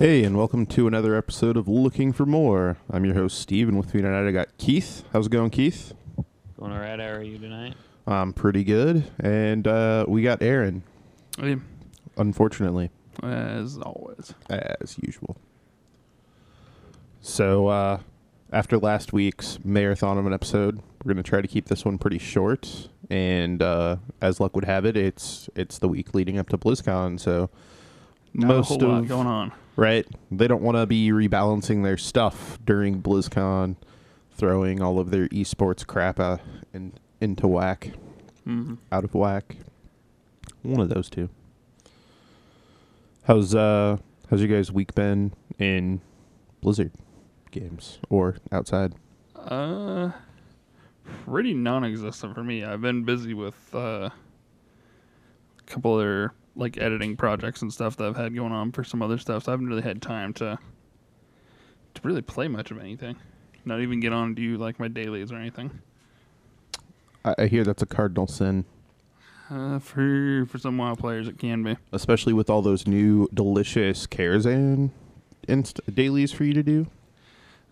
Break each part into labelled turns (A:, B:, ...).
A: Hey, and welcome to another episode of Looking for More. I'm your host, Steve, and with me tonight I got Keith. How's it going, Keith?
B: Going all right? How are you tonight?
A: I'm pretty good. And uh, we got Aaron,
C: Yeah,
A: unfortunately,
C: As always.
A: as usual. So, uh, after last week's marathon of an episode, we're going to try to keep this one pretty short. And uh, as luck would have it, it's it's the week leading up to BlizzCon, so
C: Not
A: most
C: a whole lot
A: of
C: going on.
A: Right? They don't want to be rebalancing their stuff during BlizzCon, throwing all of their esports crap uh, in, into whack,
C: hmm
A: out of whack. One of those two. How's uh how's your guys' week been in Blizzard games or outside?
C: Uh, pretty non-existent for me. I've been busy with uh, a couple other like editing projects and stuff that I've had going on for some other stuff. So I haven't really had time to to really play much of anything. Not even get on and do like my dailies or anything.
A: I, I hear that's a cardinal sin,
C: Uh, for for some wild players, it can be.
A: especially with all those new delicious Karazhan inst- dailies for you to do.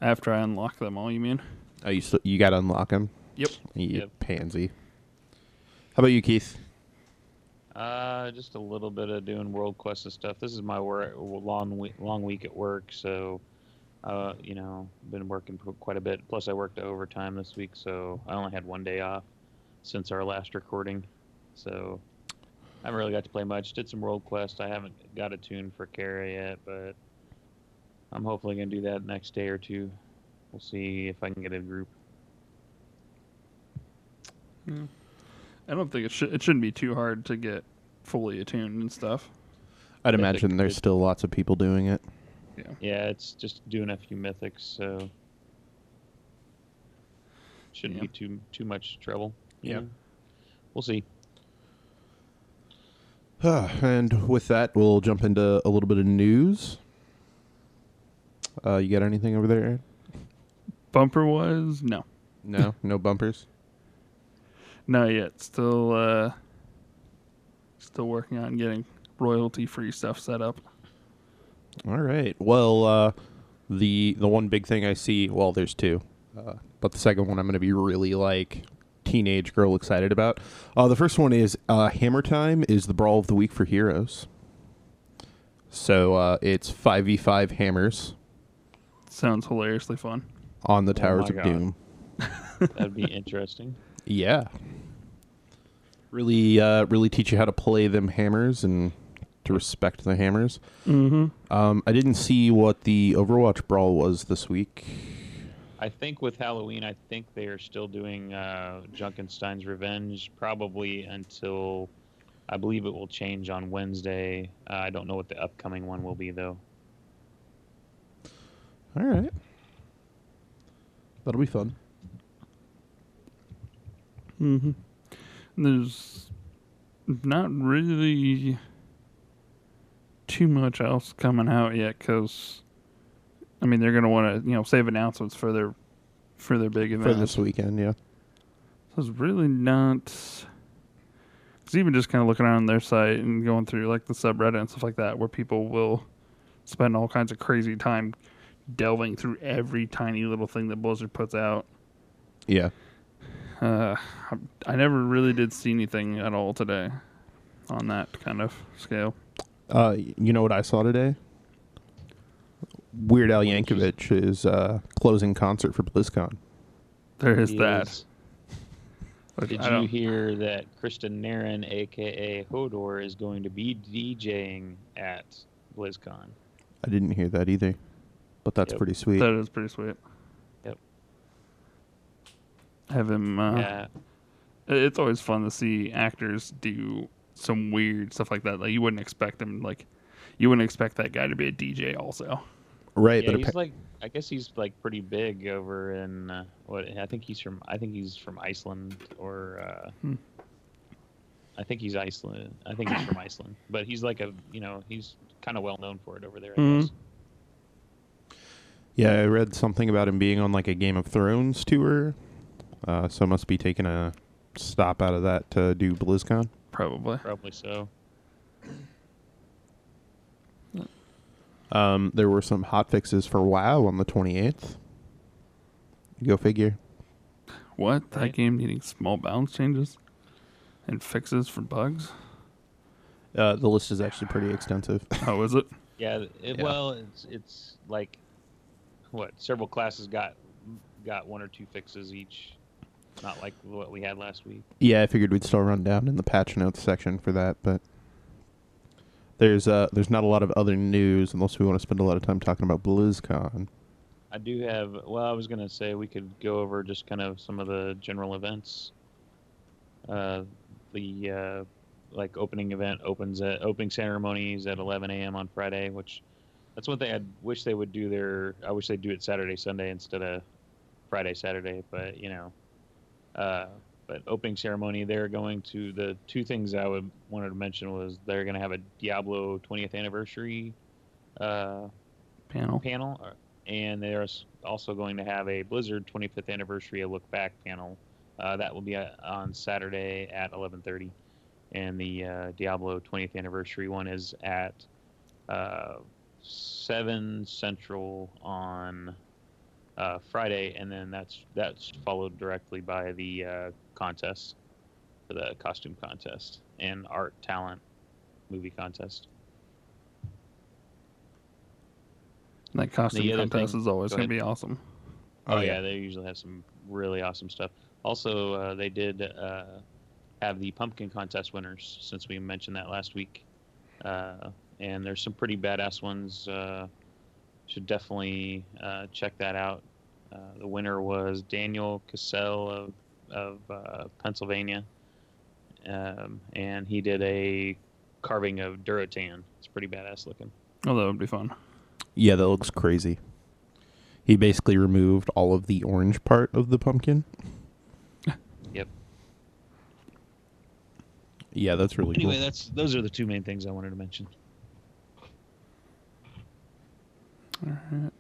C: After I unlock them all, you mean?
A: Oh, you st- you got to unlock them.
C: Yep.
A: You
B: Yep.
A: pansy. How about you, Keith?
B: Uh, just a little bit of doing world quest and stuff. This is my work, long week, long week at work, so uh, you know, been working quite a bit. Plus, I worked overtime this week, so I only had one day off since our last recording. So I haven't really got to play much. Did some world quest. I haven't got a tune for Kara yet, but I'm hopefully gonna do that next day or two. We'll see if I can get a group.
C: I don't think it should. It shouldn't be too hard to get fully attuned and stuff.
A: I'd
B: I
A: imagine there's
B: it-
A: still lots of people doing it.
B: Yeah, Yeah, it's just doing a few mythics, so shouldn't
C: Yeah.
B: be too too much trouble. you
A: Yeah.
B: We'll see.
A: and with that, we'll jump into a little bit of news. Uh, you got anything over there? Aaron?
C: Bumper was no.
A: No, no bumpers.
C: Not yet. Still, uh, still working on getting royalty-free stuff set up.
A: All right. Well, uh, the the one big thing I see, well, there's two, uh, but the second one I'm going to be really like teenage girl excited about. Uh, the first one is uh, Hammer Time is the brawl of the week for heroes. So uh, it's five v five hammers
C: Sounds hilariously fun.
A: on the
B: Oh
A: Towers
B: my
A: of
B: God.
A: Doom.
B: That'd be interesting.
A: Yeah. Really, uh, really teach you how to play them hammers and to respect the hammers.
C: Mm-hmm.
A: Um, I didn't see what the Overwatch brawl was this week.
B: I think with Halloween, I think they are still doing uh, Junkenstein's Revenge probably until I believe it will change on Wednesday. Uh, I don't know what the upcoming one will be though.
A: All right. That'll be fun.
C: Mm-hmm. There's not really too much else coming out yet because, I mean, they're gonna want to you know save announcements for their for their big event For
A: this weekend, yeah.
C: So it's really not. Because even just kind of looking around their site and going through like the subreddit and stuff like that, where people will spend all kinds of crazy time delving through every tiny little thing that Blizzard puts out.
A: Yeah.
C: Uh, I, I never really did see anything at all today on that kind of scale.
A: Uh, you know what I saw today? Weird Al
B: What did you s-
A: Yankovic is uh, closing concert for BlizzCon.
C: There is
B: He
C: that.
B: is- Did you hear that Kristian Nairn, aka Hodor, is going to be DJing at BlizzCon?
A: I didn't hear that either, but that's
B: Yep.
A: pretty sweet.
C: That is pretty sweet.
B: Yep.
C: Have him. Uh,
B: yeah,
C: It's always fun to see actors do some weird stuff like that. Like you wouldn't expect them. Like you wouldn't expect that guy to be a DJ. Also,
A: right,
B: yeah,
A: but
B: he's
A: appa-
B: like, I guess he's like pretty big over in uh, what? I think he's from. I think he's from Iceland or. Uh,
C: Hmm.
B: I think he's Iceland. I think he's from Iceland, but he's like a, you know, he's kind of well known for it over there. I
C: Mhm.
B: guess.
A: yeah, I read something about him being on like a Game of Thrones tour, uh, so must be taking a stop out of that to do BlizzCon.
C: probably.
B: Probably so.
A: Um, there were some hot fixes for WoW on the 28th. Go figure.
C: What? That
B: Right.
C: game needing small balance changes and fixes for bugs?
A: Uh, the list is actually pretty extensive.
C: Oh, is it?
B: Yeah, it,
A: Yeah.
B: well, it's it's like what several classes got got one or two fixes each, not like what we had last week.
A: yeah, I figured we'd still run down in the patch notes section for that, but there's uh there's not a lot of other news unless we want to spend a lot of time talking about BlizzCon.
B: I do have. Well, I was gonna say we could go over just kind of some of the general events. Uh, the uh, like opening event opens at opening ceremonies at 11 a.m. on Friday, which that's one thing I wish they would do. Their I wish they'd do it Saturday, Sunday instead of Friday, Saturday. But you know, uh, but opening ceremony, they're going to the two things I would wanted to mention was they're going to have a Diablo 20th anniversary. Uh,
C: Panel.
B: panel, uh, and they're also going to have a Blizzard 25th anniversary a look back panel. Uh, that will be uh, on Saturday at 11:30, and the uh, Diablo 20th anniversary one is at uh, 7 Central on uh, Friday, and then that's that's followed directly by the uh, contest, the costume contest and art talent movie contest.
C: And That costume
B: The
C: contest
B: thing-
C: is always
B: go
C: going to
B: ahead.
C: be awesome.
B: Oh,
A: Oh,
B: yeah.
A: yeah.
B: they usually have some really awesome stuff. Also, uh, they did uh, have the pumpkin contest winners since we mentioned that last week, uh, and there's some pretty badass ones. Should definitely uh, check that out. Uh, the winner was Daniel Cassell of of uh, Pennsylvania, um, and he did a carving of Durotan. It's pretty badass looking.
C: Oh, that would be fun.
A: Yeah, that looks crazy. He basically removed all of the orange part of the pumpkin.
B: Yep.
A: Yeah, that's really
B: Anyway,
A: cool.
B: that's those are the two main things I wanted to mention.
C: All right.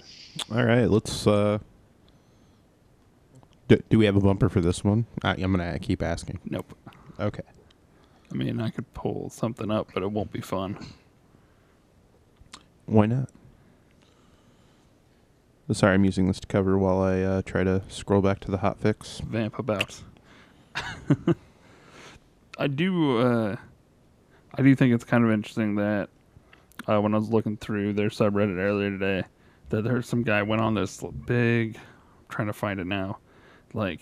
A: All right, let's. uh do, do we have a bumper for this one? I, I'm gonna keep asking.
C: Nope.
A: Okay.
C: I mean, I could pull something up, but it won't be fun.
A: Why not? Sorry, I'm using this to cover while I uh, try to scroll back to the hot fix.
C: Vamp about. I do. Uh, I do think it's kind of interesting that uh, when I was looking through their subreddit earlier today, that there's some guy went on this big. I'm trying to find it now, like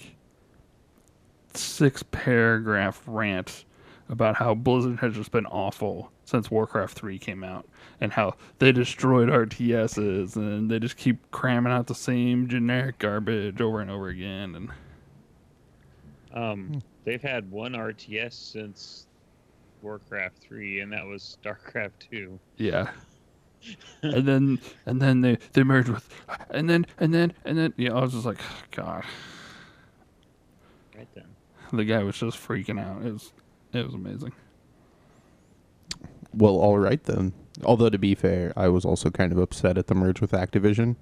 C: six paragraph rant about how Blizzard has just been awful since Warcraft 3 came out and how they destroyed RTSs and they just keep cramming out the same generic garbage over and over again and
B: Um, they've had one RTS since Warcraft 3, and that was StarCraft 2.
C: yeah and then and then they they merged with and then and then and then yeah I was just like god
B: Right then.
C: the guy was just freaking out it was it was amazing
A: Well, all right then. Although to be fair, I was also kind of upset at the merge with Activision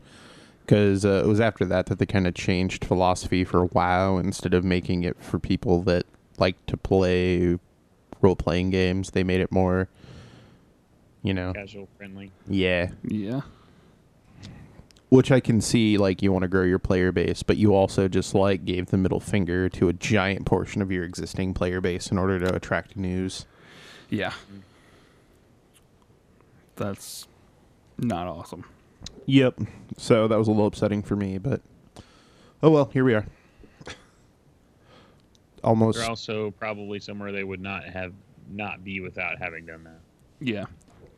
A: because uh, it was after that that they kind of changed philosophy for WoW instead of making it for people that like to play role playing games. They made it more, you know,
B: Casual friendly.
A: yeah.
C: yeah
A: Which I can see, like you want to grow your player base, but you also just like gave the middle finger to a giant portion of your existing player base in order to attract news.
C: yeah that's not awesome
A: Yep. So that was a little upsetting for me, but oh well, here we are. Almost.
B: They're also probably somewhere they would not have not be without having done that.
C: yeah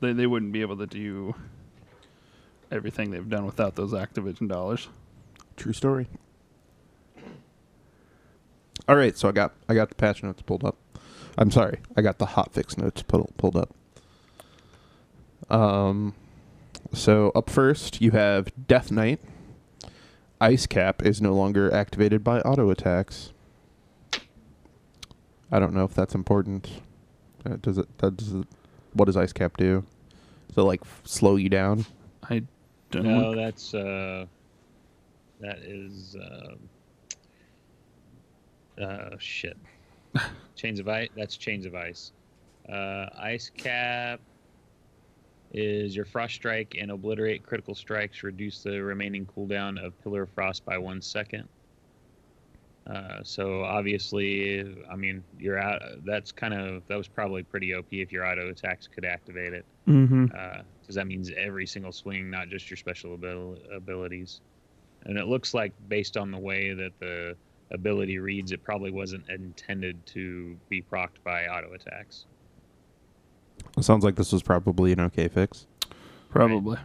C: they they wouldn't be able to do everything they've done without those Activision dollars
A: True story. All right, so I got I got the patch notes pulled up. I'm sorry, I got the hot fix notes pulled pulled up. Um, so up first you have Death Knight. Ice Cap is no longer activated by auto attacks. I don't know if that's important. Uh, does it? Does it? What does Ice Cap do? Does it like f- slow you down?
C: I don't
B: No, that's uh, that is uh, uh, shit. Chains of ice. That's chains of ice. Uh, ice cap is your frost strike and obliterate critical strikes reduce the remaining cooldown of pillar of frost by one second. Uh, so obviously, I mean, you're out. That's kind of that was probably pretty OP if your auto attacks could activate it,
C: Mm-hmm.
B: because that means every single swing, not just your special abil- abilities. And it looks like based on the way that the ability reads, it probably wasn't intended to be procced by auto attacks.
A: It sounds like this was probably an okay fix.
C: Probably.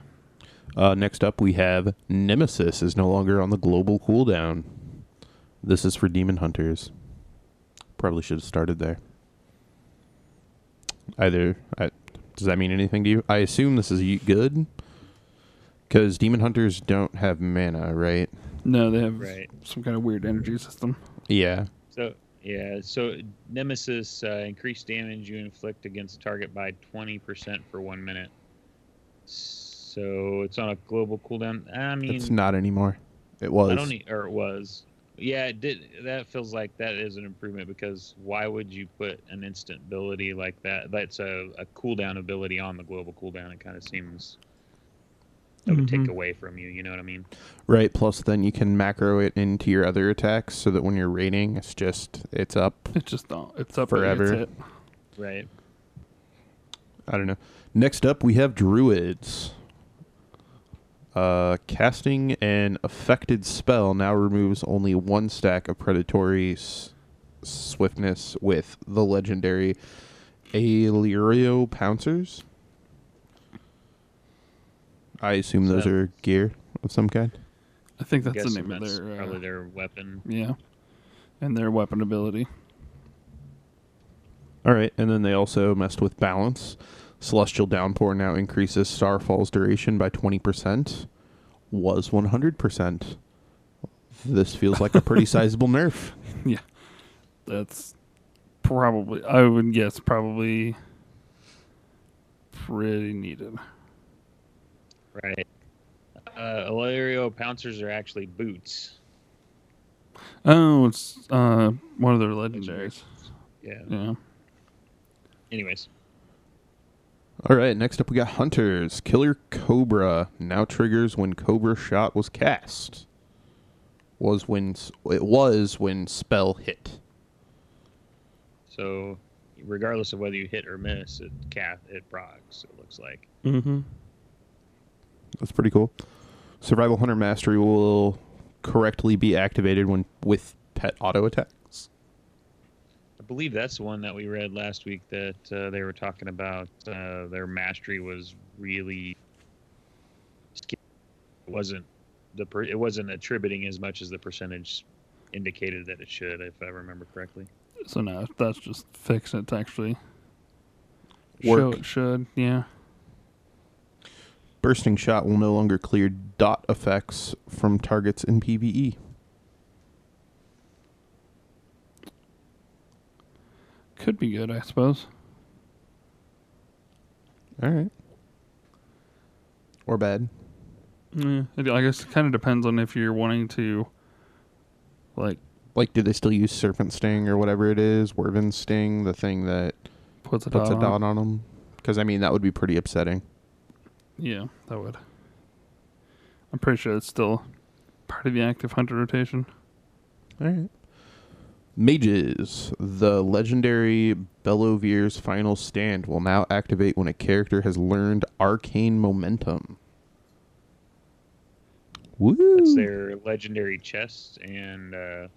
A: Uh, next up, we have Nemesis is no longer on the global cooldown. This is for Demon Hunters. Probably should have started there. Either, I, does that mean anything to you? I assume this is good because Demon Hunters don't have mana, right?
C: No, they have
B: Right.
C: some kind of weird energy system.
A: Yeah.
B: So yeah, so Nemesis uh, increased damage you inflict against target by twenty percent for one minute. So it's on a global cooldown. I mean,
A: it's not anymore. It was.
B: I don't need, or it was. Yeah, it did. That feels like that is an improvement because why would you put an instant ability like that? That's a, a cooldown ability on the global cooldown. It kind of seems that would take
C: Mhm.
B: away from you. You know what I mean?
A: Right. Plus, then you can macro it into your other attacks so that when you're raiding, it's just it's up.
C: It's just not. It's up
A: Forever.
C: It's it.
B: Right.
A: I don't know. Next up, we have Druids. Uh, casting an affected spell now removes only one stack of predatory s- swiftness with the legendary Ailuro Pouncers. I assume those
B: So-
A: are gear of some kind.
C: I think that's the
B: Guessing
C: name of
B: that's
C: their. Uh,
B: probably their weapon.
C: yeah, and their weapon ability.
A: All right, and then they also messed with balance. Celestial Downpour now increases Starfall's duration by 20%. Was 100%. This feels like a pretty sizable nerf. Yeah.
C: That's probably. I would guess probably pretty needed.
B: Right. Uh, Ailuro pouncers are actually boots.
C: Oh, it's uh one of their legendaries.
B: Yeah.
C: Yeah.
B: Anyways,
A: All right, next up we got Hunters. Killer Cobra now triggers when Cobra shot was cast. Was when it was when spell hit.
B: so regardless of whether you hit or miss, it cat it procs. It looks like.
C: Mm-hmm.
A: That's pretty cool. Survival Hunter Mastery will correctly be activated when with pet auto attacks.
B: I believe that's the one that we read last week that uh, they were talking about. Uh, their mastery was really it wasn't the per- it wasn't attributing as much as the percentage indicated that it should, if I remember correctly.
C: So now that's just fixing it to actually show
A: Work.
C: it should. Yeah.
A: Bursting shot will no longer clear dot effects from targets in E. PvE.
C: Could be good, I suppose.
A: All right. Or bad.
C: Yeah. It, I guess it kind of depends on if you're wanting to, like,
A: Like, do they still use Serpent Sting or whatever it is? Werven Sting, the thing that
C: put a
A: puts
C: dot
A: a dot on them? Because, I mean, that would be pretty upsetting.
C: Yeah, that would. I'm pretty sure it's still part of the active hunter rotation.
A: All right. Mages. The legendary Belovir's final stand will now activate when a character has learned arcane momentum. Woo!
B: That's their legendary chest, and uh,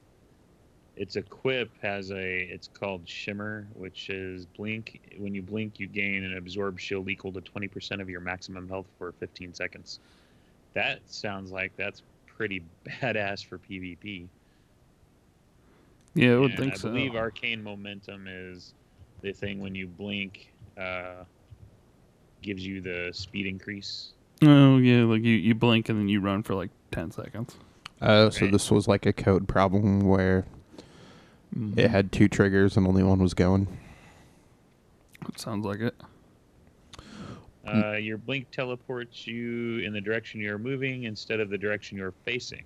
B: its equip has a. It's called Shimmer, which is blink. When you blink, you gain an absorb shield equal to twenty percent of your maximum health for fifteen seconds. That sounds like that's pretty badass for PvP.
C: Yeah, I would
B: And
C: think
B: I
C: so.
B: I believe arcane momentum is the thing when you blink, uh, gives you the speed increase.
C: oh yeah, like you, you blink and then you run for like ten seconds.
A: Oh, so
B: Right.
A: this was like a code problem where
C: Mhm.
A: it had two triggers and only one was going.
C: It sounds like it.
B: Uh, your blink teleports you in the direction you're moving instead of the direction you're facing.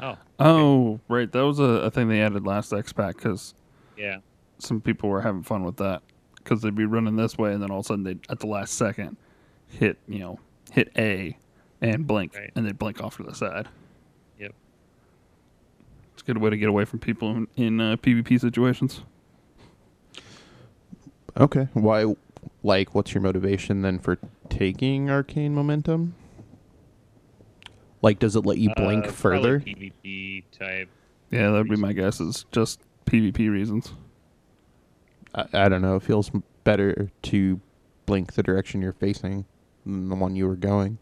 B: Oh,
C: Oh, right. That was a, a thing they added last X pack because
B: yeah.
C: some people were having fun with that because they'd be running this way and then all of a sudden they at the last second hit you know hit A and blink,
B: Right.
C: and they blink off to the side.
B: Yep.
C: It's a good way to get away from people in, in uh, PvP situations.
A: Okay. Why? Like, what's your motivation then for taking arcane momentum? Like, does it let you blink
B: Uh,
A: further?
B: probably PvP type.
C: Yeah, that would be my guess. Is just PvP reasons.
A: I, I don't know. It feels better to blink the direction you're facing than the one you were going.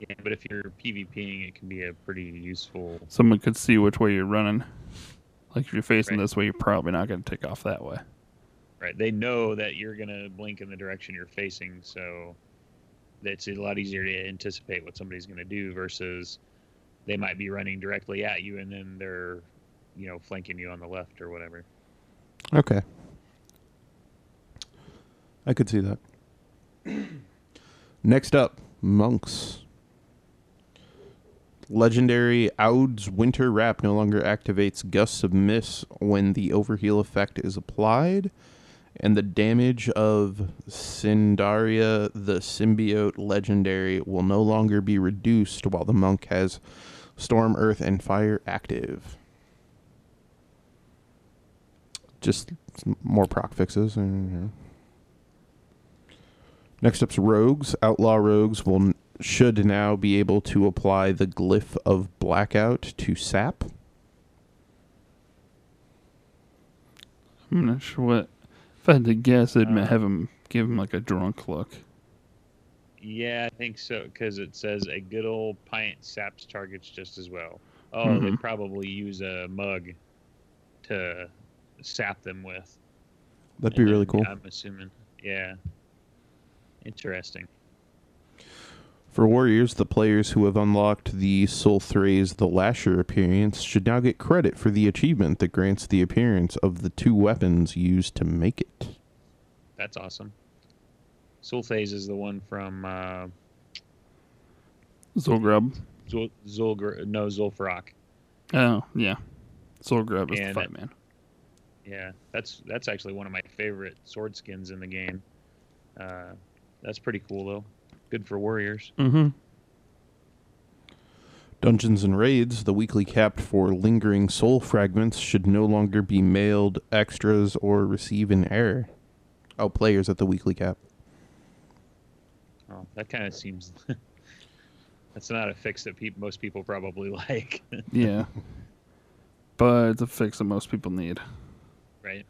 B: Yeah, but if you're PvPing, it can be a pretty useful.
C: Someone could see which way you're running. Like if you're facing
B: Right.
C: this way, you're probably not going to take off that way.
B: Right, they know that you're gonna blink in the direction you're facing, so it's a lot easier to anticipate what somebody's gonna do versus they might be running directly at you and then they're, you know, flanking you on the left or whatever.
A: Okay. I could see that. Next up, monks. Legendary Ovyd's Winter Wrap no longer activates Gusts of Mist when the overheal effect is applied, and the damage of Cinidaria, the Symbiote Legendary will no longer be reduced while the monk has Storm, Earth, and Fire active. Just more proc fixes. Next up's rogues. Outlaw rogues will should now be able to apply the glyph of blackout to sap.
C: I'm not sure what. If I had to guess, I'd
B: Uh,
C: have him give him like a drunk look.
B: Yeah, I think so because it says a good old pint saps targets just as well. Oh, they
C: Mhm.
B: probably use a mug to sap them with.
A: That'd be
B: And
A: really cool.
B: I'm assuming. Yeah. Interesting.
A: For warriors, the players who have unlocked the Soul Sul'thraze the Lasher appearance should now get credit for the achievement that grants the appearance of the two weapons used to make it.
B: That's awesome. Sulphase is the one from uh,
C: Zul'Gurub.
B: Zul, Zulgr, no Zul'Farrak.
C: Oh yeah, Zul'Gurub is
B: And
C: the fight man.
B: Yeah, that's that's actually one of my favorite sword skins in the game. Uh, that's pretty cool though. Good for warriors.
C: Mm-hmm.
A: Dungeons and Raids, the weekly cap for lingering soul fragments, should no longer be mailed extras or receive an error. Oh, players at the weekly cap.
B: Oh, that kind of seems. that's not a fix that peop most people probably like,
C: Yeah, but it's a fix that most people need.
B: right?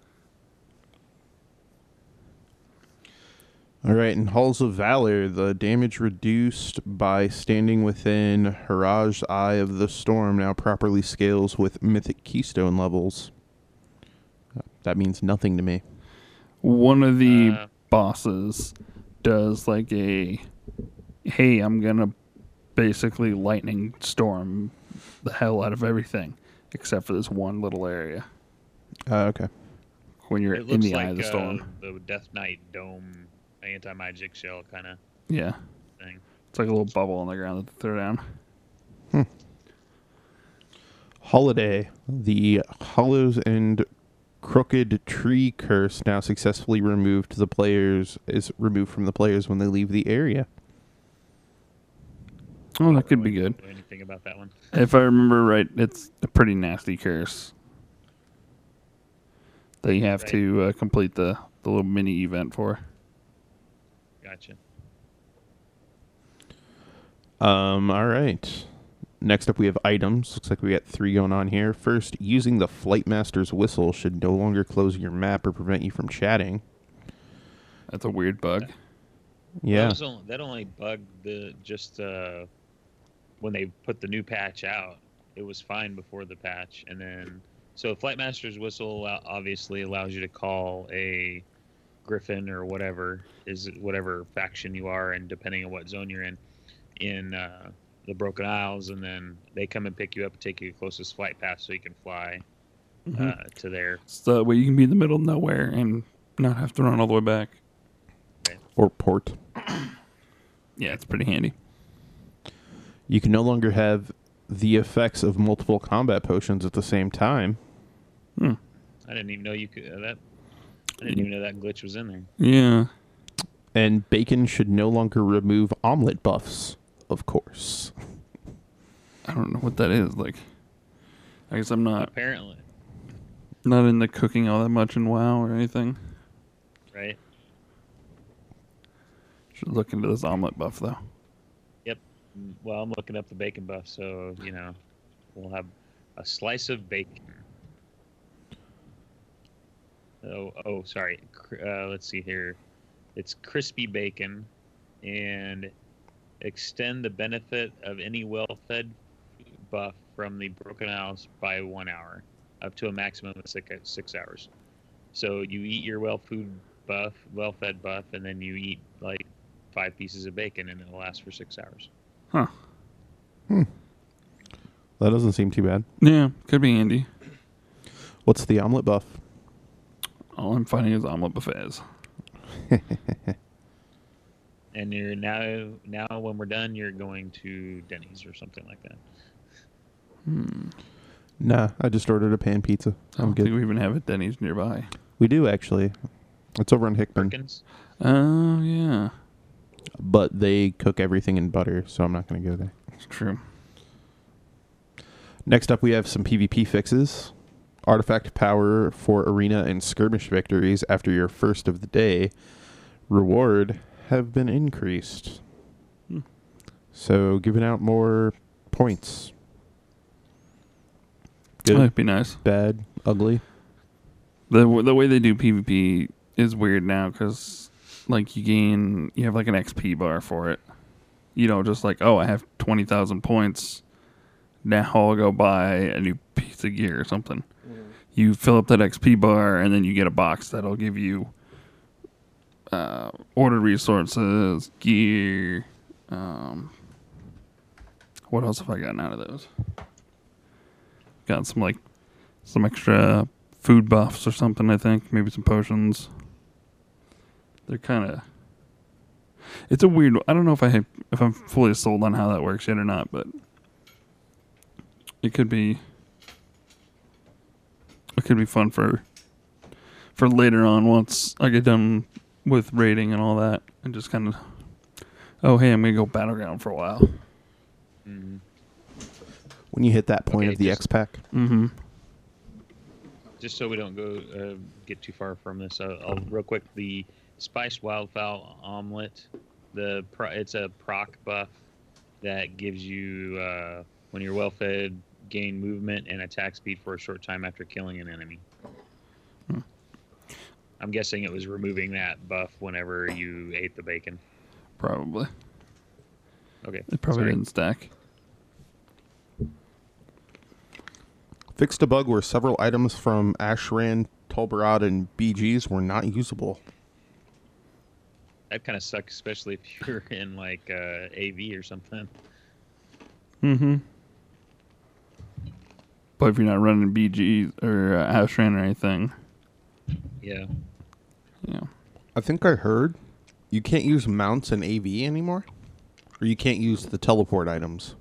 A: All right, in Halls of Valor, the damage reduced by standing within Hyrja's Eye of the Storm now properly scales with Mythic Keystone levels. Uh, That means nothing to me.
C: One of the
B: Uh,
C: bosses does like a, hey, I'm gonna basically lightning storm the hell out of everything except for this one little area
A: Uh, okay.
C: when you're in the
B: like
C: eye of the
B: uh,
C: storm.
B: the Death Knight dome anti magic shell kind of
C: Yeah,
B: thing.
C: it's like a little bubble on the ground that they throw down.
A: Holiday, the Hallow's End Crooked Tree curse now successfully removed the players is removed from the players when they leave the area.
C: Oh, that could be good.
B: Anything about that one?
C: If I remember right, it's a pretty nasty curse that you have
B: Right.
C: to uh, complete the, the little mini event for.
B: Gotcha.
A: Um, all right. Next up, we have items. Looks like we got three going on here. First, using the Flight Master's whistle should no longer close your map or prevent you from chatting.
C: That's a weird bug.
B: That,
A: Yeah.
B: was only, that only bugged the just uh, when they put the new patch out. It was fine before the patch, and then so Flight Master's whistle obviously allows you to call a Griffin or whatever is whatever faction you are, and depending on what zone you're in, in uh, the Broken Isles, and then they come and pick you up and take you to closest flight path so you can fly uh, to there.
C: So that way you can be in the middle of nowhere and not have to run all the way back.
A: Or port.
C: Yeah, it's pretty handy.
A: You can no longer have the effects of multiple combat potions at the same time.
B: I didn't even know you could uh, that. I didn't even know that glitch was in there.
C: Yeah.
A: And bacon should no longer remove omelet buffs, of course.
C: I don't know what that is. Like, I guess I'm not
B: Apparently,
C: not into cooking all that much in WoW or anything.
B: right?
C: Should look into this omelet buff though.
B: Yep. Well, I'm looking up the bacon buff, so you know, we'll have a slice of bacon. Oh, oh, sorry. Uh, let's see here. It's crispy bacon, and extend the benefit of any well-fed buff from the broken house by one hour, up to a maximum of six, six hours. So you eat your well-food buff, well-fed buff, and then you eat like five pieces of bacon, and it'll last for six hours.
C: Huh. Hmm.
A: That doesn't seem too bad.
C: Yeah, could be handy.
A: What's the omelet buff?
C: All I'm finding is omelet buffets.
B: and you're now now when we're done you're going to denny's or something like that
C: Hmm.
A: Nah, I just ordered a pan pizza.
C: I
A: I'm
C: don't think we even have a Denny's nearby.
A: We do actually. It's over on Hickman,
B: perkins
C: Oh yeah,
A: but they cook everything in butter, so I'm not going to go there.
C: it's true.
A: Next up, we have some PvP fixes. Artifact power for arena and skirmish victories after your first of the day reward have been increased.
C: Hmm.
A: So, giving out more points. Good,
C: might be nice.
A: bad, ugly.
C: the The way they do PvP is weird now because like you gain, you have like an XP bar for it. You know, just like oh, I have twenty thousand points. Now I'll go buy a new piece of gear or something. You fill up that XP bar and then you get a box that'll give you uh, order resources, gear. Um, what else have I gotten out of those? Got some like some extra food buffs or something. I think maybe some potions. They're kind of. It's a weird. I don't know if I have, if I'm fully sold on how that works yet or not, but it could be. It could be fun for. For later on, once I get done with raiding and all that, and just kind of. Oh hey, I'm gonna go battleground for a while.
B: mm-hmm.
A: When you hit that point
B: Okay,
A: of the
B: just-
A: X pack.
C: Mm-hmm.
B: just so we don't go uh, get too far from this uh, I'll, real quick the spiced wildfowl omelet the pro- it's a proc buff that gives you uh, when you're well fed gain movement and attack speed for a short time after killing an enemy
C: Hmm.
B: i'm guessing it was removing that buff whenever you ate the bacon
C: Probably.
B: okay
C: It probably
B: sorry.
C: didn't stack.
A: Fixed a bug where several items from Ashran, Tol Barad, and BGs were not usable.
B: that kind of sucks especially if you're in like uh, av or something
C: Mm-hmm. But if you're not running BG or uh, Ashran or anything,
B: yeah
C: yeah.
A: I think I heard you can't use mounts in AV anymore, or you can't use the teleport items,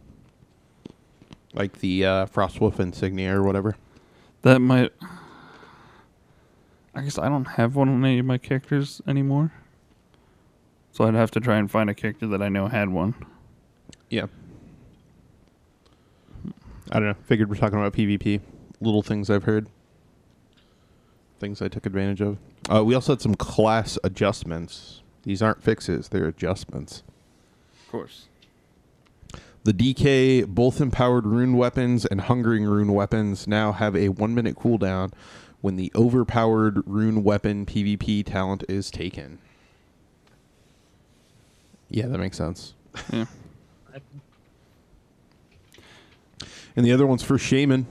A: like the uh, Frostwolf insignia or whatever.
C: That might. I guess I don't have one on any of my characters anymore. So I'd have to try and find a character that I know had one.
A: Yeah. I don't know. Figured we're talking about PvP. Little things I've heard. Things I took advantage of. Uh, we also had some class adjustments. These aren't fixes; they're adjustments.
C: Of course.
A: The DK both empowered rune weapons and hungering rune weapons now have a one minute cooldown when the overpowered rune weapon PvP talent is taken. Yeah, that makes sense.
C: Yeah.
A: And the other one's for Shaman.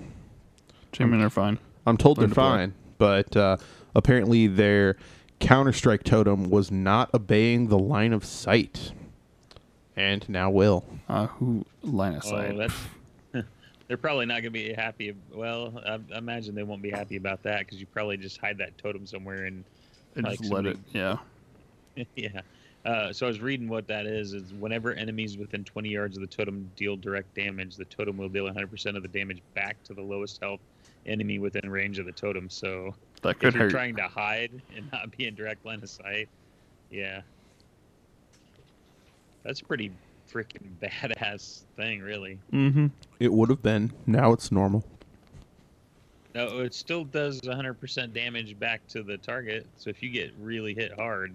C: Shaman are fine.
A: I'm told
C: Learn
A: they're
C: to play.
A: fine, but uh, apparently their Counter Strike totem was not obeying the line of sight, and now will.
C: Uh, who line of sight?
B: Oh, that's. They're probably not going to be happy. Well, I, I imagine they won't be happy about that because you probably just hide that totem somewhere and
C: They
B: like
C: just let it. Yeah.
B: yeah. Uh, so I was reading what that is. Is whenever enemies within 20 yards of the totem deal direct damage, the totem will deal 100% of the damage back to the lowest health enemy within range of the totem. So
C: That
B: if
C: could
B: you're
C: hurt.
B: trying to hide and not be in direct line of sight, yeah, That's a pretty freaking badass thing, really.
C: Mm-hmm.
A: It would have been. Now it's normal.
B: No, it still does 100% damage back to the target. So if you get really hit hard,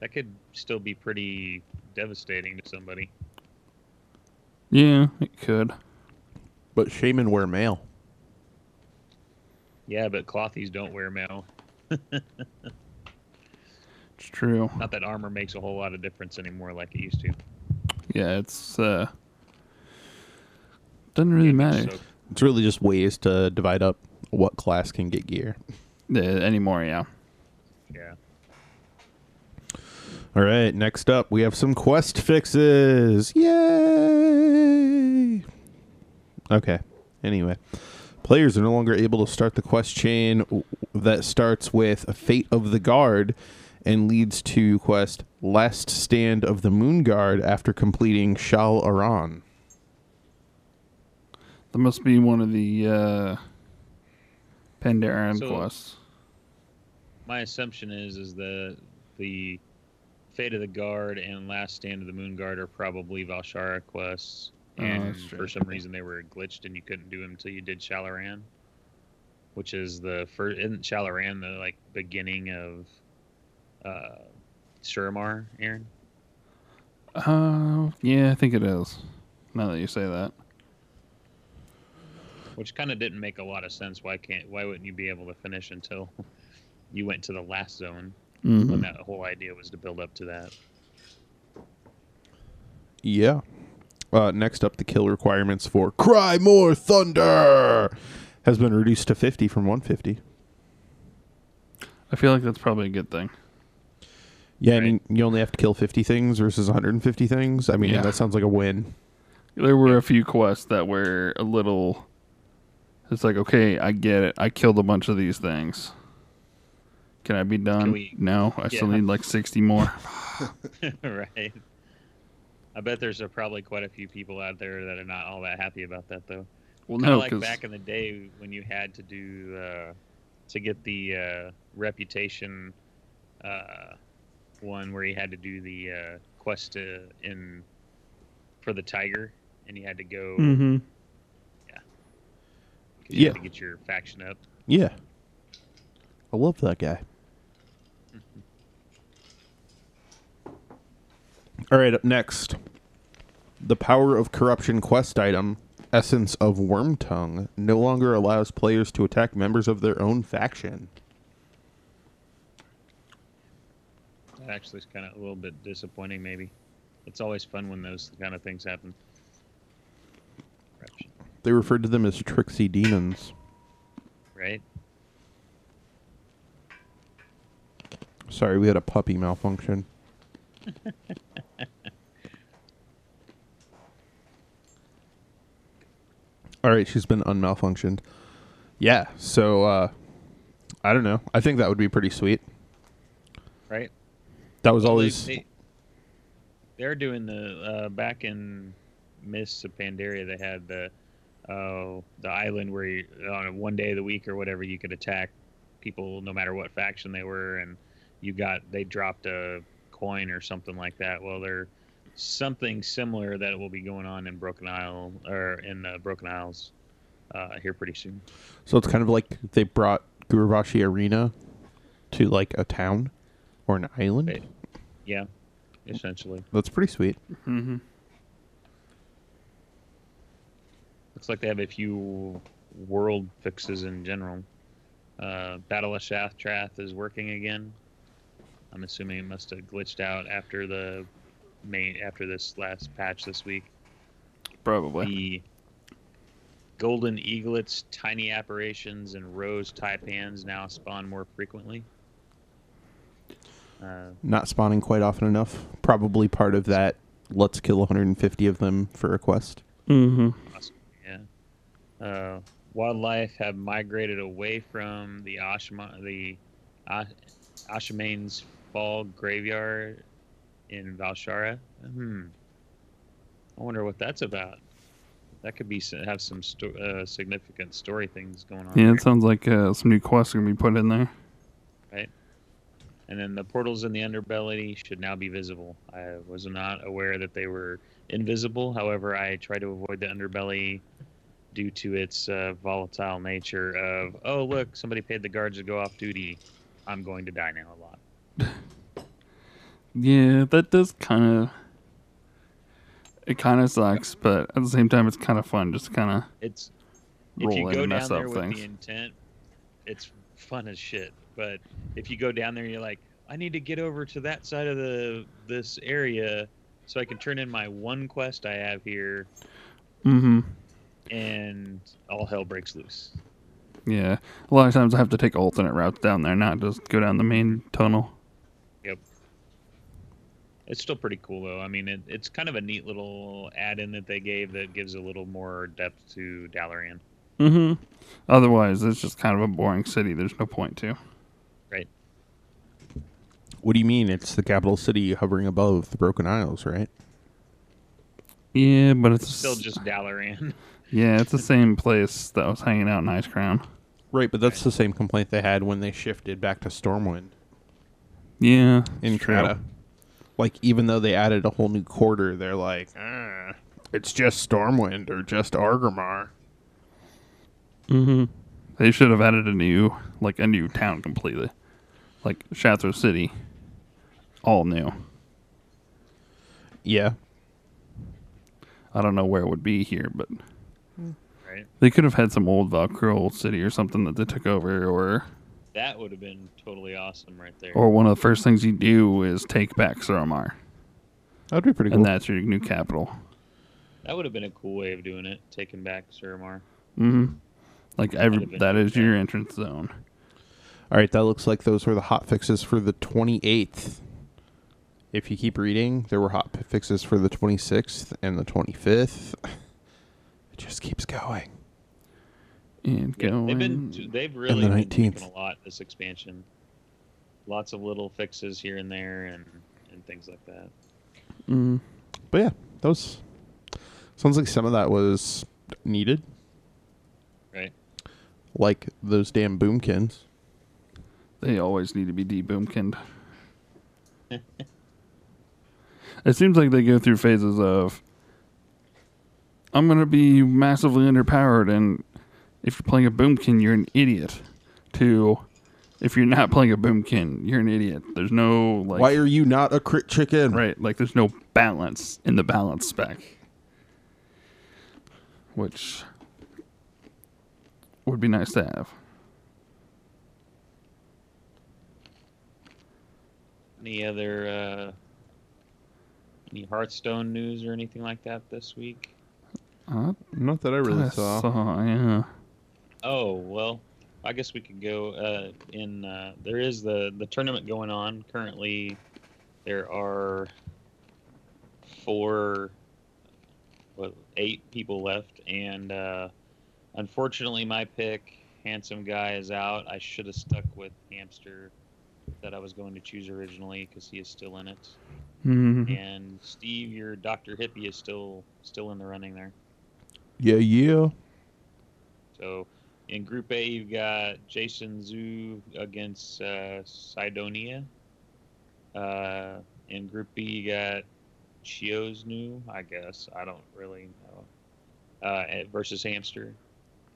B: that could still be pretty devastating to somebody.
C: Yeah, it could.
A: But shaman wear mail.
B: Yeah, but clothies don't wear mail.
C: It's true.
B: Not that armor makes a whole lot of difference anymore like it used to.
C: Yeah, it's uh doesn't really matter
B: So,
A: It's really just ways to divide up what class can get gear.
C: uh, anymore. Yeah.
B: yeah.
A: All right, next up, we have some quest fixes. Yay! Okay. Anyway, players are no longer able to start the quest chain that starts with Fate of the Guard and leads to quest Last Stand of the Moon Guard after completing Shal'Aran.
C: That must be one of the uh Pandaren
B: So-
C: quests.
B: My assumption is is that the Fate of the Guard and Last Stand of the Moon Guard are probably Val'sharah quests.
C: Oh,
B: And
C: true.
B: for some reason they were glitched and you couldn't do them until you did Shal'Aran. Which is the first isn't Shal'Aran the like beginning of uh Suramar, Aaron?
C: Uh yeah, I think it is. Now that you say that.
B: Which kind of didn't make a lot of sense. Why can't why wouldn't you be able to finish until you went to the last zone
C: Mhm.
B: when that whole idea was to build up to that?
A: Yeah. Uh, next up, the kill requirements for Cry More Thunder has been reduced to 50 from 150.
C: I feel like that's probably a good thing.
A: Yeah, I mean, you only have to kill 50 things versus 150 things. I mean,
C: Yeah.
A: that sounds like a win.
C: There were a few quests that were a little. It's like, okay, I get it. I killed a bunch of these things. Can I be done?
B: we-
C: no, I still
B: Yeah.
C: need like 60 more.
B: right. I bet there's uh probably quite a few people out there that are not all that happy about that, though.
C: Well,
B: Kind
C: no,
B: like
C: because
B: back in the day when you had to do uh, to get the uh, reputation uh, one where you had to do the uh, quest uh, in for the tiger, and you had to go
C: hmm
B: 'cause you
A: Yeah.
B: had to get your faction up.
A: Yeah. I love that guy. All right, up next. The Power of Corruption quest item, Essence of Wormtongue, no longer allows players to attack members of their own faction.
B: That actually is kind of a little bit disappointing. Maybe it's always fun when those kind of things happen. Corruption,
A: They referred to them as tricksy demons.
B: Right?
A: Sorry, we had a puppy malfunction. All right, she's been unmalfunctioned. Yeah, so uh I don't know. I think that would be pretty sweet.
B: Right.
A: That was always
B: They, they're doing the uh, back in Mists of Pandaria. They had the uh, the island where you, on one day of the week or whatever you could attack people no matter what faction they were, and you got they dropped a coin or something like that. Well, they're something similar that will be going on in Broken Isle or in uh, Broken Isles uh, here pretty soon.
A: so it's kind of like they brought Gurubashi Arena to like a town or an island.
B: Right. Yeah, essentially.
A: That's pretty sweet.
C: hmm
B: Looks like they have a few world fixes in general. Uh, Battle of Shattrath is working again. I'm assuming it must have glitched out after the main after this last patch this week.
C: Probably.
B: The golden eaglets, tiny apparitions, and rose taipans now spawn more frequently. Uh,
A: Not spawning quite often enough. Probably part of that let's kill 150 of them for a quest.
C: Mm-hmm.
B: Yeah. Uh, wildlife have migrated away from the Ashma, the Ashamane's Fall graveyard in Val'sharah. Hmm. I wonder what that's about. That could be have some sto- uh, significant story things going on.
C: Yeah,
B: there.
C: it sounds like uh, some new quests are gonna be put in there. Right.
B: And then the portals in the underbelly should now be visible. I was not aware that they were invisible. However, I try to avoid the underbelly due to its uh, volatile nature of, oh, look, somebody paid the guards to go off duty. I'm going to die now a lot.
C: Yeah, that does kind of. It kind of sucks, but at the same time, it's kind of fun. Just kind of
B: It's
C: roll
B: if you go
C: and
B: down
C: mess
B: there
C: up
B: with
C: things.
B: the intent, it's fun as shit. But if you go down there and you're like, I need to get over to that side of the this area so I can turn in my one quest I have here,
C: Mm-hmm.
B: and all hell breaks loose.
C: Yeah, a lot of times I have to take alternate routes down there, not just go down the main tunnel.
B: It's still pretty cool though. I mean, it, it's kind of a neat little add-in that they gave that gives a little more depth to Dalaran.
C: Mm-hmm. Otherwise, it's just kind of a boring city. There's no point to. Right.
A: What do you mean? It's the capital city hovering above the Broken Isles, right?
C: Yeah, but it's
B: It's still just Dalaran.
C: yeah, it's the same place that was hanging out in Icecrown.
A: Right, but that's the same complaint they had when they shifted back to Stormwind
C: Yeah,
A: in
C: it's true.
A: Krata. Like, even though they added a whole new quarter, they're like, ah, it's just Stormwind or just Orgrimmar.
C: Mm-hmm. They should have added a new, like a new town completely, like Shattrath City, all new.
A: Yeah.
C: I don't know where it would be here, but
B: right?
C: they could have had some old Valkyrie old city or something that they took over, or
B: That would have been totally awesome right there.
C: or one of the first things you do is take back Suramar,
A: That'd be pretty cool.
C: and that's your new capital.
B: That would have been a cool way of doing it, taking back Suramar.
C: Mm-hmm. Like every, that is your entrance zone.
A: All right, that looks like those were the hot fixes for the 28th. If you keep reading, there were hot fixes for the 26th and the 25th. It just keeps going.
C: And
B: Yeah,
C: going.
B: they've been they've really
A: the
B: been
A: 19th.
B: tweaking a lot this expansion. Lots of little fixes here and there and and things like that.
C: Mm,
A: But yeah, those sounds like some of that was needed,
B: Right.
A: like those damn boomkins.
C: they always need to be deboomkined. it seems like they go through phases of I'm gonna be massively underpowered, and if you're playing a boomkin, you're an idiot. To if you're not playing a boomkin, you're an idiot. There's no like
A: Why are you not a crit chicken?
C: Right, like there's no balance in the balance spec. Which would be nice to have.
B: Any other uh any Hearthstone news or anything like that this week?
C: Uh,
A: Not that I really saw.
C: saw, yeah.
B: Oh well, I guess we could go uh, in. Uh, there is the the tournament going on currently. There are four, what, eight people left, and uh, unfortunately, my pick, handsome guy, is out. I should have stuck with hamster that I was going to choose originally because he is still in it.
C: Mhm.
B: And Steve, your Doctor Hippie is still still in the running there.
A: Yeah, yeah.
B: So in Group A, you've got Jason Zhou against uh, Sidonia. Uh, in Group B, you got Chioznu, I guess. I don't really know. Uh, versus Hamster.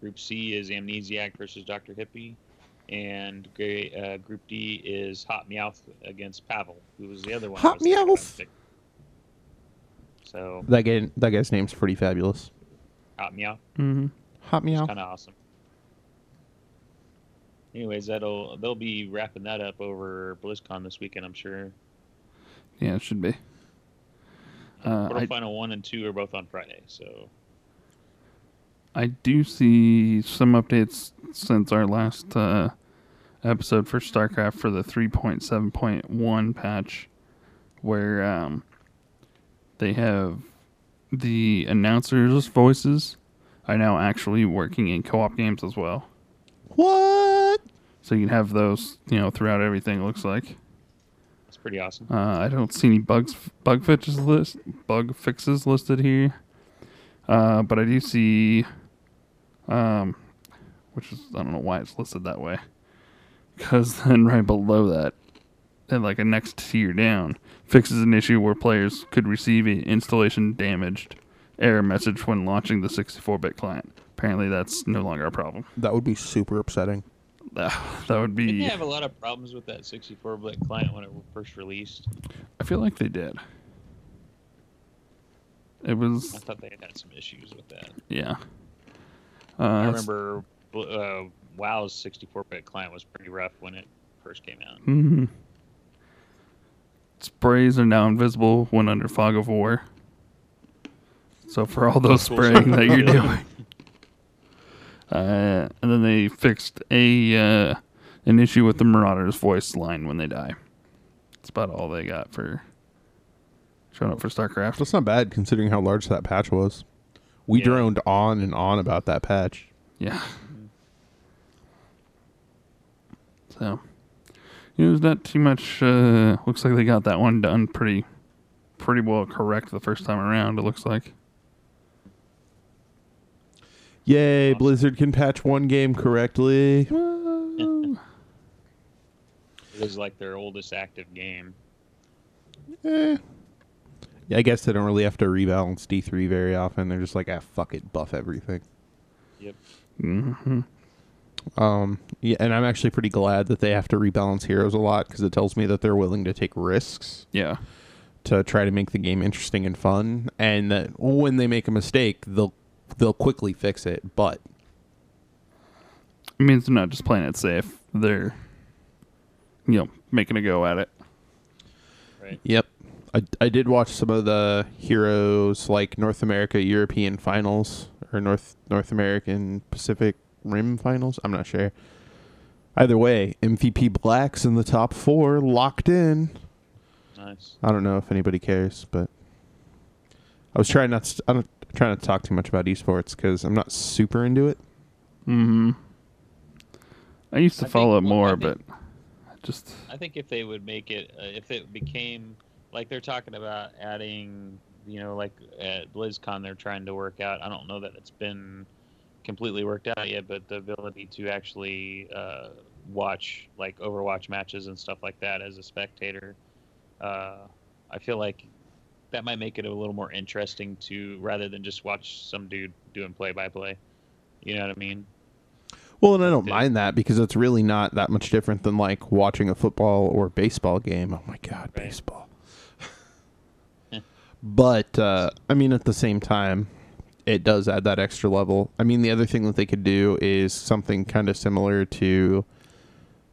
B: Group C is Amnesiac versus Dr. Hippie. And uh, Group D is Hot Meowth against Pavel, who was the other one.
A: Hot
B: was thinking about
A: Meowth!
B: picking. So,
A: That guy, that guy's name's pretty fabulous.
B: Hot Meowth.
C: Mhm.
A: Hot meow.
B: kind of awesome. Anyways, that'll they'll be wrapping that up over BlizzCon this weekend, I'm sure.
C: Yeah, it should be. Uh, I,
B: Quarterfinal one and two are both on Friday, so
C: I do see some updates since our last uh, episode for StarCraft for the 3.7.1 patch, where um, they have the announcers' voices are now actually working in co-op games as well.
A: What?
C: So you can have those, you know, throughout everything. It looks like.
B: it's pretty awesome.
C: Uh, I don't see any bugs, bug fixes list, bug fixes listed here, uh, but I do see, um, which is I don't know why it's listed that way, because then right below that at like a next tier down, fixes an issue where players could receive an installation damaged error message when launching the 64-bit client. Apparently, that's no longer a problem.
A: That would be super upsetting.
C: That would
B: Didn't
C: be.
B: they have a lot of problems with that 64-bit client when it was first released?
C: I feel like they did. It was
B: I thought they had some issues with that.
C: yeah. Uh,
B: I remember uh, WoW's 64-bit client was pretty rough when it first came out.
C: Mhm. Sprays are now invisible when under fog of war. So for all those spraying that you're doing, uh, and then they fixed a uh, an issue with the Marauder's voice line when they die. That's about all they got for showing up for StarCraft.
A: That's not bad considering how large that patch was. We
B: Yeah.
A: droned on and on about that patch.
C: Yeah. So, you know, there's not too much. Uh, looks like they got that one done pretty, pretty well correct the first time around. It looks like.
A: Yay,
B: Awesome.
A: Blizzard can patch one game correctly.
C: Whoa.
B: It was like their oldest active game.
A: Eh. Yeah, I guess they don't really have to rebalance D3 very often. They're just like, ah, fuck it, buff everything.
B: Yep.
C: hmm
A: Um, yeah, and I'm actually pretty glad that they have to rebalance heroes a lot because it tells me that they're willing to take risks
C: Yeah.
A: to try to make the game interesting and fun, and that when they make a mistake, they'll they'll quickly fix it. But
C: It means they're not just playing it safe. They're, you know, making a go at it.
B: Right.
A: Yep. I, I did watch some of the heroes like North America European finals or North North American Pacific Rim finals. I'm not sure. Either way, MVP Black's in the top four, locked in.
B: Nice.
A: I don't know if anybody cares, but I was trying not. To, I don't try not to talk too much about esports because I'm not super into it.
C: hmm I used to
B: I think-
C: follow it
B: well, I
C: more,
B: think-
C: but I just
B: I think if they would make it, uh, if it became like they're talking about adding, you know, like at BlizzCon they're trying to work out. I don't know that it's been completely worked out yet, but the ability to actually uh, watch like Overwatch matches and stuff like that as a spectator, uh, I feel like that might make it a little more interesting to rather than just watch some dude doing play by play. You know what I mean?
A: Well, and I don't mind that because it's really not that much different than like watching a football or baseball game. Oh my god,
B: Right.
A: baseball. but uh, I mean, at the same time, it does add that extra level. I mean, the other thing that they could do is something kind of similar to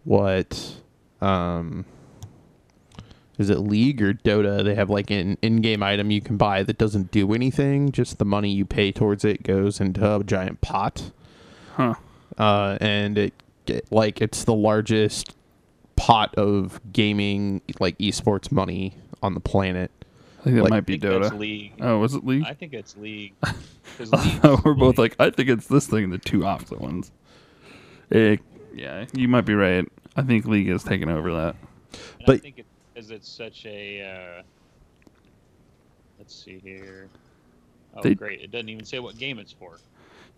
A: what um, is it League or Dota? They have like an in-game item you can buy that doesn't do anything. Just the money you pay towards it goes into a giant pot
C: huh.
A: uh, and it get, like it's the largest pot of gaming like esports money on the planet.
C: I think that
A: Like-
C: might be Dota.
B: League.
C: Oh, was it League?
B: I think it's League. League's-
C: We're both
B: League-
C: like, I think it's this thing, the two opposite ones. Eh, yeah, you might be right. I think League has taken over that.
B: And I
A: But-
B: think it's because it's such a. Uh, let's see here. Oh,
C: They-
B: great! It doesn't even say what game it's for.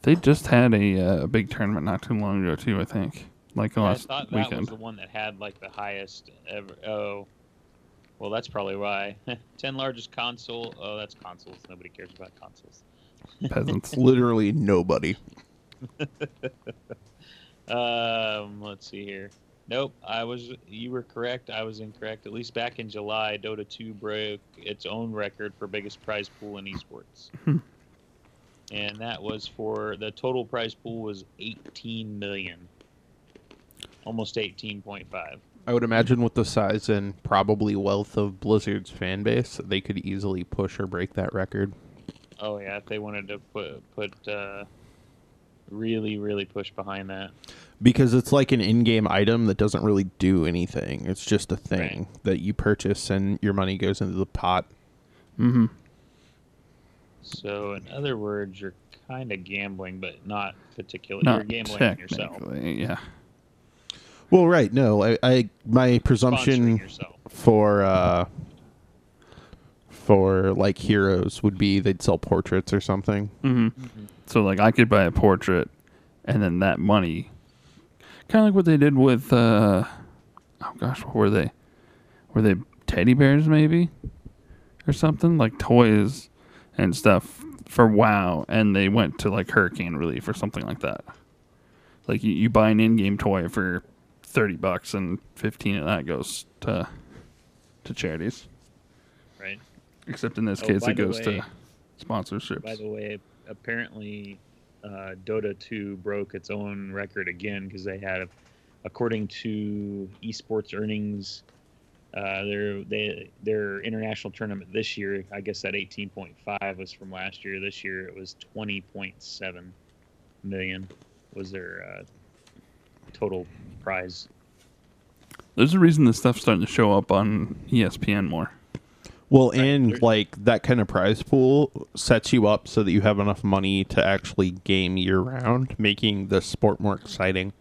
C: They just had a uh, big tournament not too long ago too. I think, like
B: I
C: last
B: thought that was the one that had like the highest ever. Oh, well, that's probably why. Ten largest console. Oh, that's consoles. Nobody cares about consoles.
C: Peasants.
A: Literally nobody.
B: Um, let's see here. Nope, I was. You were correct. I was incorrect. At least back in July, Dota 2 broke its own record for biggest prize pool in esports, and that was for the total prize pool was 18 million, almost 18.5.
A: I would imagine with the size and probably wealth of Blizzard's fan base, they could easily push or break that record.
B: Oh yeah, if they wanted to put put uh, really really push behind that.
A: Because it's like an in-game item that doesn't really do anything. It's just a thing that you purchase and your money goes into the pot.
C: mm-hmm.
B: So in other words, you're kind of gambling, but not particularly.
C: Not
B: you're gambling on yourself.
C: yeah.
A: Well, right. No, I, I my presumption for uh for like heroes would be they'd sell portraits or something.
C: Mm-hmm. So like I could buy a portrait, and then that money, kind of like what they did with, uh, oh gosh, what were they? were they teddy bears maybe or something like toys and stuff for WoW, and they went to like Hurricane Relief or something like that. Like you, you buy an in-game toy for thirty bucks, and fifteen of that goes to to charities. Except in this
B: Oh,
C: case, it goes
B: way-
C: to sponsorships.
B: By the way, apparently, uh, Dota 2 broke its own record again because they had, according to esports earnings, uh, their they their international tournament this year. I guess that 18.5 was from last year. This year it was 20.7 million was their uh, total prize.
C: There's a reason this stuff's starting to show up on ESPN more.
A: Well,
B: Right,
A: and
B: there's-
A: like that kind of prize pool sets you up so that you have enough money to actually game year round, making the sport more exciting.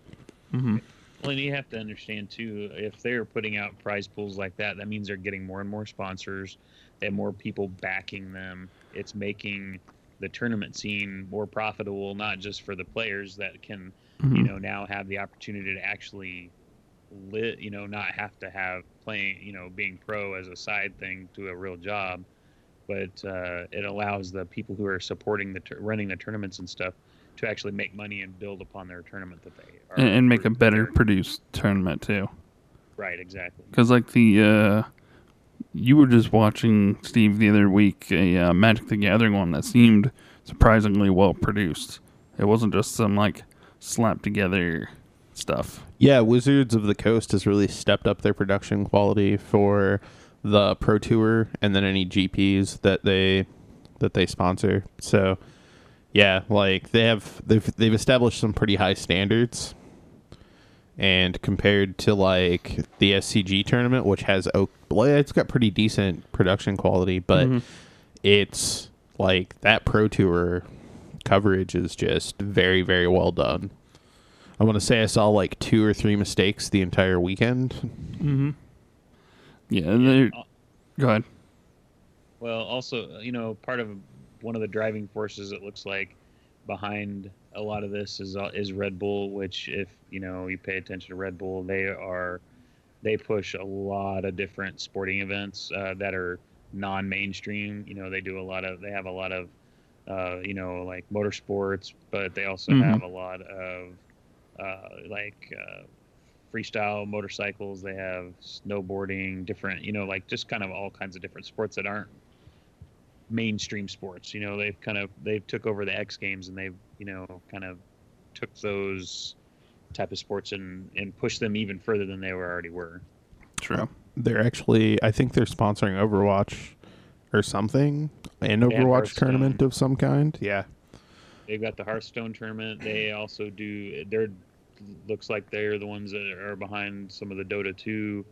C: Mm-hmm.
B: Well, and you have to understand too, if they're putting out prize pools like that, that means they're getting more and more sponsors. They have more people backing them. It's making the tournament scene more profitable, not just for the players that can,
C: Mm-hmm.
B: you know, now have the opportunity to actually lit, you know, not have to have playing, you know, being pro as a side thing to a real job, but uh, it allows the people who are supporting the running the tournaments and stuff to actually make money and build upon their tournament that they are
C: and, and make a better produced tournament too.
B: Right, exactly.
C: Because like the uh, you were just watching Steve the other week a uh, Magic the Gathering one that seemed surprisingly well produced. It wasn't just some like slapped together stuff.
A: Yeah, Wizards of the Coast has really stepped up their production quality for the Pro Tour and then any GPs that they that they sponsor. So, yeah, like they have they've they've established some pretty high standards. And compared to like the SCG tournament, which has o- well, it's got pretty decent production quality, but
C: Mhm.
A: it's like that Pro Tour coverage is just very very well done. I want to say I saw like two or three mistakes the entire weekend.
C: Mm-hmm. Yeah, and they
B: Uh,
C: go ahead.
B: Well, also, you know, part of one of the driving forces it looks like behind a lot of this is uh, is Red Bull, which if you know you pay attention to Red Bull, they are they push a lot of different sporting events uh, that are non-mainstream. You know, they do a lot of they have a lot of uh, you know like motorsports, but they also
C: Mhm.
B: have a lot of uh, like uh, freestyle motorcycles. They have snowboarding, different you know like just kind of all kinds of different sports that aren't mainstream sports. You know, they've kind of they've took over the X Games and they've you know kind of took those type of sports and and pushed them even further than they were already were.
C: True.
A: They're actually, I think they're sponsoring Overwatch or something, an Overwatch tournament of some kind. Yeah.
B: They've got the Hearthstone tournament. They also do. They're looks like they're the ones that are behind some of the Dota 2,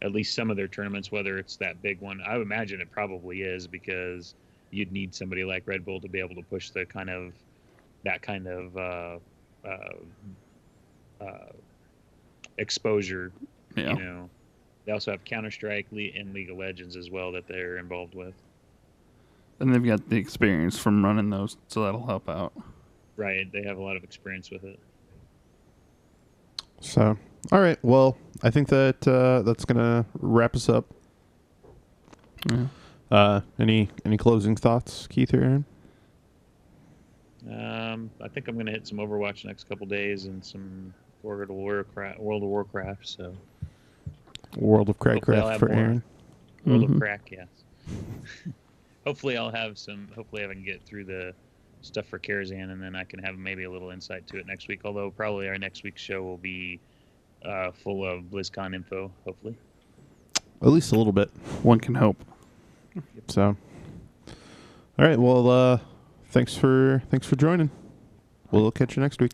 B: at least some of their tournaments. Whether it's that big one, I would imagine it probably is because you'd need somebody like Red Bull to be able to push the kind of that kind of uh, uh, uh, exposure.
C: Yeah.
B: You know, they also have Counter Strike and League of Legends as well that they're involved with.
C: And they've got the experience from running those, so that'll help out.
B: Right, they have a lot of experience with it.
A: So, all right. Well, I think that uh, that's gonna wrap us up.
C: Yeah.
A: Uh, any any closing thoughts, Keith or Aaron?
B: Um, I think I'm gonna hit some Overwatch next couple days and some World of Warcraft. World of Warcraft. So
A: World of
B: Hopefully
A: Crackcraft for
B: more.
A: Aaron.
B: World
C: Mhm.
B: of Crack, yes. hopefully I'll have some. Hopefully I can get through the stuff for Karazhan, and then I can have maybe a little insight to it next week. Although probably our next week's show will be uh, full of BlizzCon info. Hopefully.
A: At least a little bit.
C: One can hope.
A: So, all right. Well, uh, thanks for thanks for joining. We'll catch you next week.